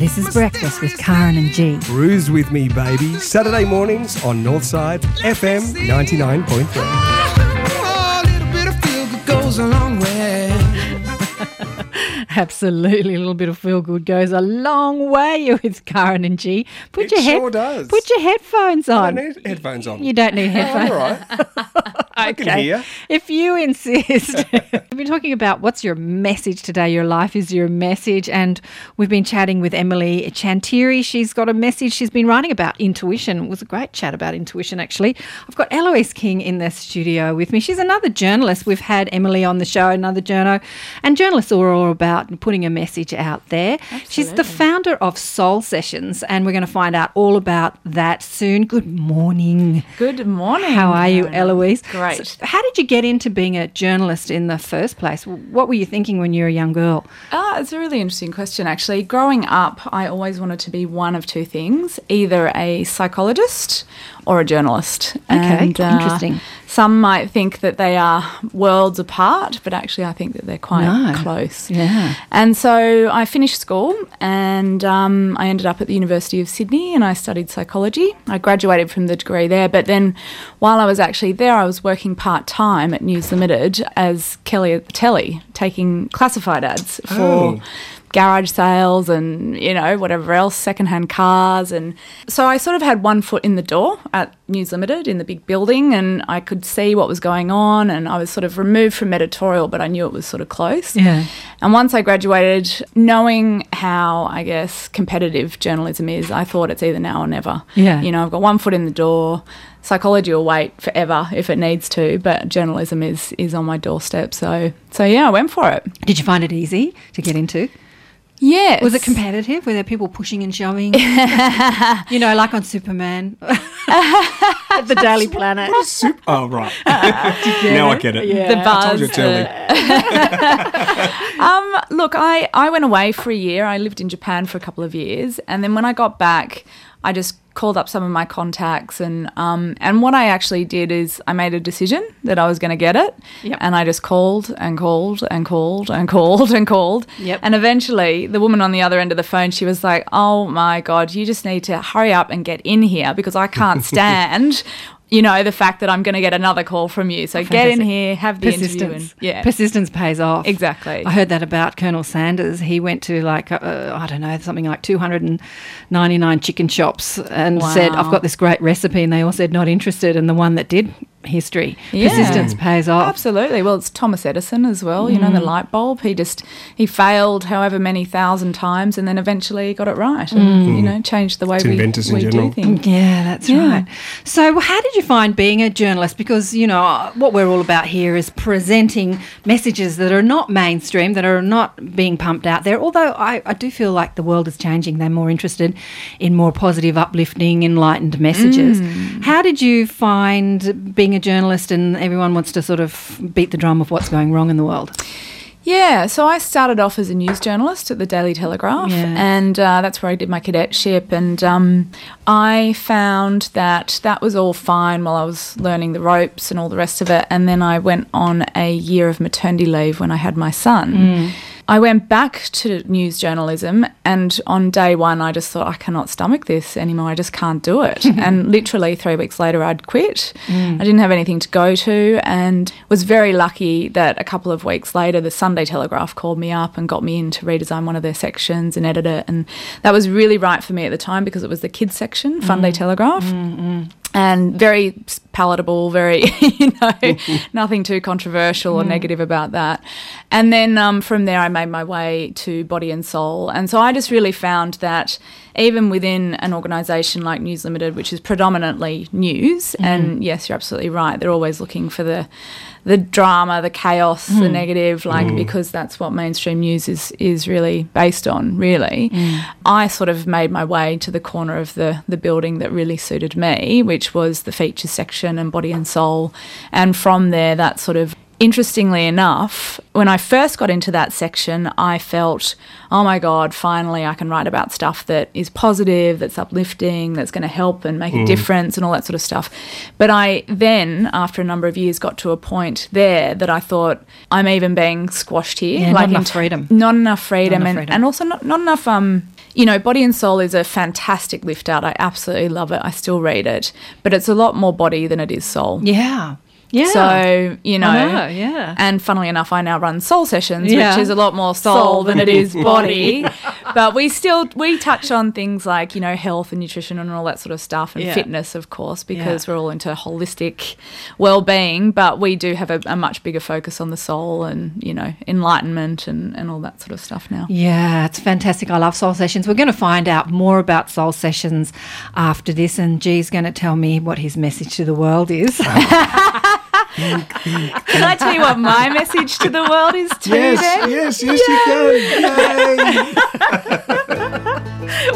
This is Breakfast with Karen and G. Bruise with me, baby. Saturday mornings on Northside FM 99.3. Oh, a little bit of feel good goes a long way. Absolutely, a little bit of feel good goes a long way with Karen and G. Put It your head- sure does. Put your headphones I on. need headphones on. You don't need Oh, headphones. all right. I can hear. If you insist. we've been talking about what's your message today. Your life is your message. And we've been chatting with Emily Chantiri. She's got a message she's been writing about intuition. It was a great chat about intuition, actually. I've got Eloise King in the studio with me. She's another journalist. We've had Emily on the show, another journo. And journalists are all about putting a message out there. Absolutely. She's the founder of Soul Sessions. And we're going to find out all about that soon. Good morning. Good morning. How are you, Eloise? Great. So how did you get into being a journalist in the first place? What were you thinking when you were a young girl? Ah, it's a really interesting question, actually. Growing up, I always wanted to be one of two things either a psychologist or a journalist. Okay, And, uh, interesting. Some might think that they are worlds apart, but actually, I think that they're quite No. close. Yeah. And so I finished school and um, I ended up at the University of Sydney and I studied psychology. I graduated from the degree there, but then while I was actually there, I was working part time at News Limited as Kelly at the telly, taking classified ads for. Oh. Garage sales and you know whatever else, secondhand cars, and so I sort of had one foot in the door at News Limited in the big building, and I could see what was going on, and I was sort of removed from editorial, but I knew it was sort of close. Yeah. And once I graduated, knowing how, I guess, competitive journalism is, I thought it's either now or never. Yeah. You know, I've got one foot in the door. Psychology will wait forever if it needs to, but journalism is is on my doorstep. So, so yeah, I went for it. Did you find it easy to get into? Yes. Was it competitive? Were there people pushing and shoving? you know, like on Superman, at the Daily Planet. What is soup? Oh, right. now I get it. Yeah. The I told you buzz. to tell me. Um, look, I, I went away for a year. I lived in Japan for a couple of years, and then when I got back, I just called up some of my contacts, and um, and what I actually did is I made a decision that I was going to get it, Yep. and I just called and called and called and called and called, Yep. and eventually the woman on the other end of the phone, she was like, "Oh my god, you just need to hurry up and get in here because I can't stand." You know the fact that I'm going to get another call from you, so get in here, have the interview, Persistence. and yeah, Persistence pays off. Exactly. I heard that about Colonel Sanders. He went to like, uh, I don't know, something like 299 chicken shops and said, I've got this great recipe. And they all said, not interested. And the one that did, history. Yeah. Persistence pays off. Absolutely. Well, it's Thomas Edison as well. You know, Mm. the light bulb. He just he failed however many thousand times, and then eventually got it right. Mm. You know, changed the way To we, inventors in we do things. Yeah, that's Yeah. right. So, how did you find being a journalist? Because, you know, what we're all about here is presenting messages that are not mainstream, that are not being pumped out there. Although I, I do feel like the world is changing. They're more interested in more positive, uplifting, enlightened messages. How did you find being a journalist and everyone wants to sort of beat the drum of what's going wrong in the world? Yeah, so I started off as a news journalist at the Daily Telegraph, Yeah. and uh, that's where I did my cadetship. And um, I found that that was all fine while I was learning the ropes and all the rest of it. And then I went on a year of maternity leave when I had my son. I went back to news journalism, and on day one, I just thought, I cannot stomach this anymore. I just can't do it. and literally three weeks later, I'd quit. Mm. I didn't have anything to go to, and was very lucky that a couple of weeks later, the Sunday Telegraph called me up and got me in to redesign one of their sections and edit it. And that was really right for me at the time because it was the kids section, Fun Day mm. Telegraph mm, and very palatable, very, you know, nothing too controversial or negative about that. And then um, from there, I made my way to Body and Soul. And so I just really found that even within an organisation like News Limited, which is predominantly news, mm-hmm. and yes, you're absolutely right, they're always looking for the the drama, the chaos, the mm. negative, like because that's what mainstream news is is really based on. Really, mm. I sort of made my way to the corner of the the building that really suited me, which was the features section and body and soul, and from there, that sort of interestingly enough, when I first got into that section, I felt, oh my God, finally I can write about stuff that is positive, that's uplifting, that's going to help and make a difference and all that sort of stuff. But I then, after a number of years, got to a point there that I thought, I'm even being squashed here. Yeah, not enough in- freedom. Not enough freedom. enough and, freedom. and also not, not enough um you know body and soul is a fantastic lift out i absolutely love it i still read it but it's a lot more body than it is soul Yeah. Yeah. so you know, know, yeah. and funnily enough i now run soul sessions Yeah. which is a lot more soul, than it is body but we still we touch on things like you know health and nutrition and all that sort of stuff and Yeah. fitness of course because Yeah. we're all into holistic well-being but we do have a, a much bigger focus on the soul and you know enlightenment and, and all that sort of stuff now Yeah, it's fantastic. I love soul sessions. We're going to find out more about soul sessions after this, and G's going to tell me what his message to the world is. Can I tell you what my message to the world is today? Yes, then? yes, yes, you can.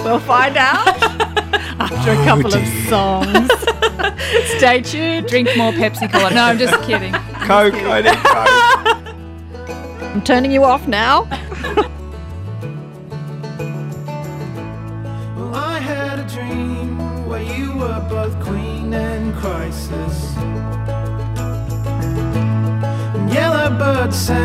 we'll find out after a couple of oh, songs. Stay tuned. Drink more Pepsi Cola. No, I'm just kidding. Yay! Coke, I need Coke. I'm turning you off now. Well, I had a dream where you were both queen and crisis. And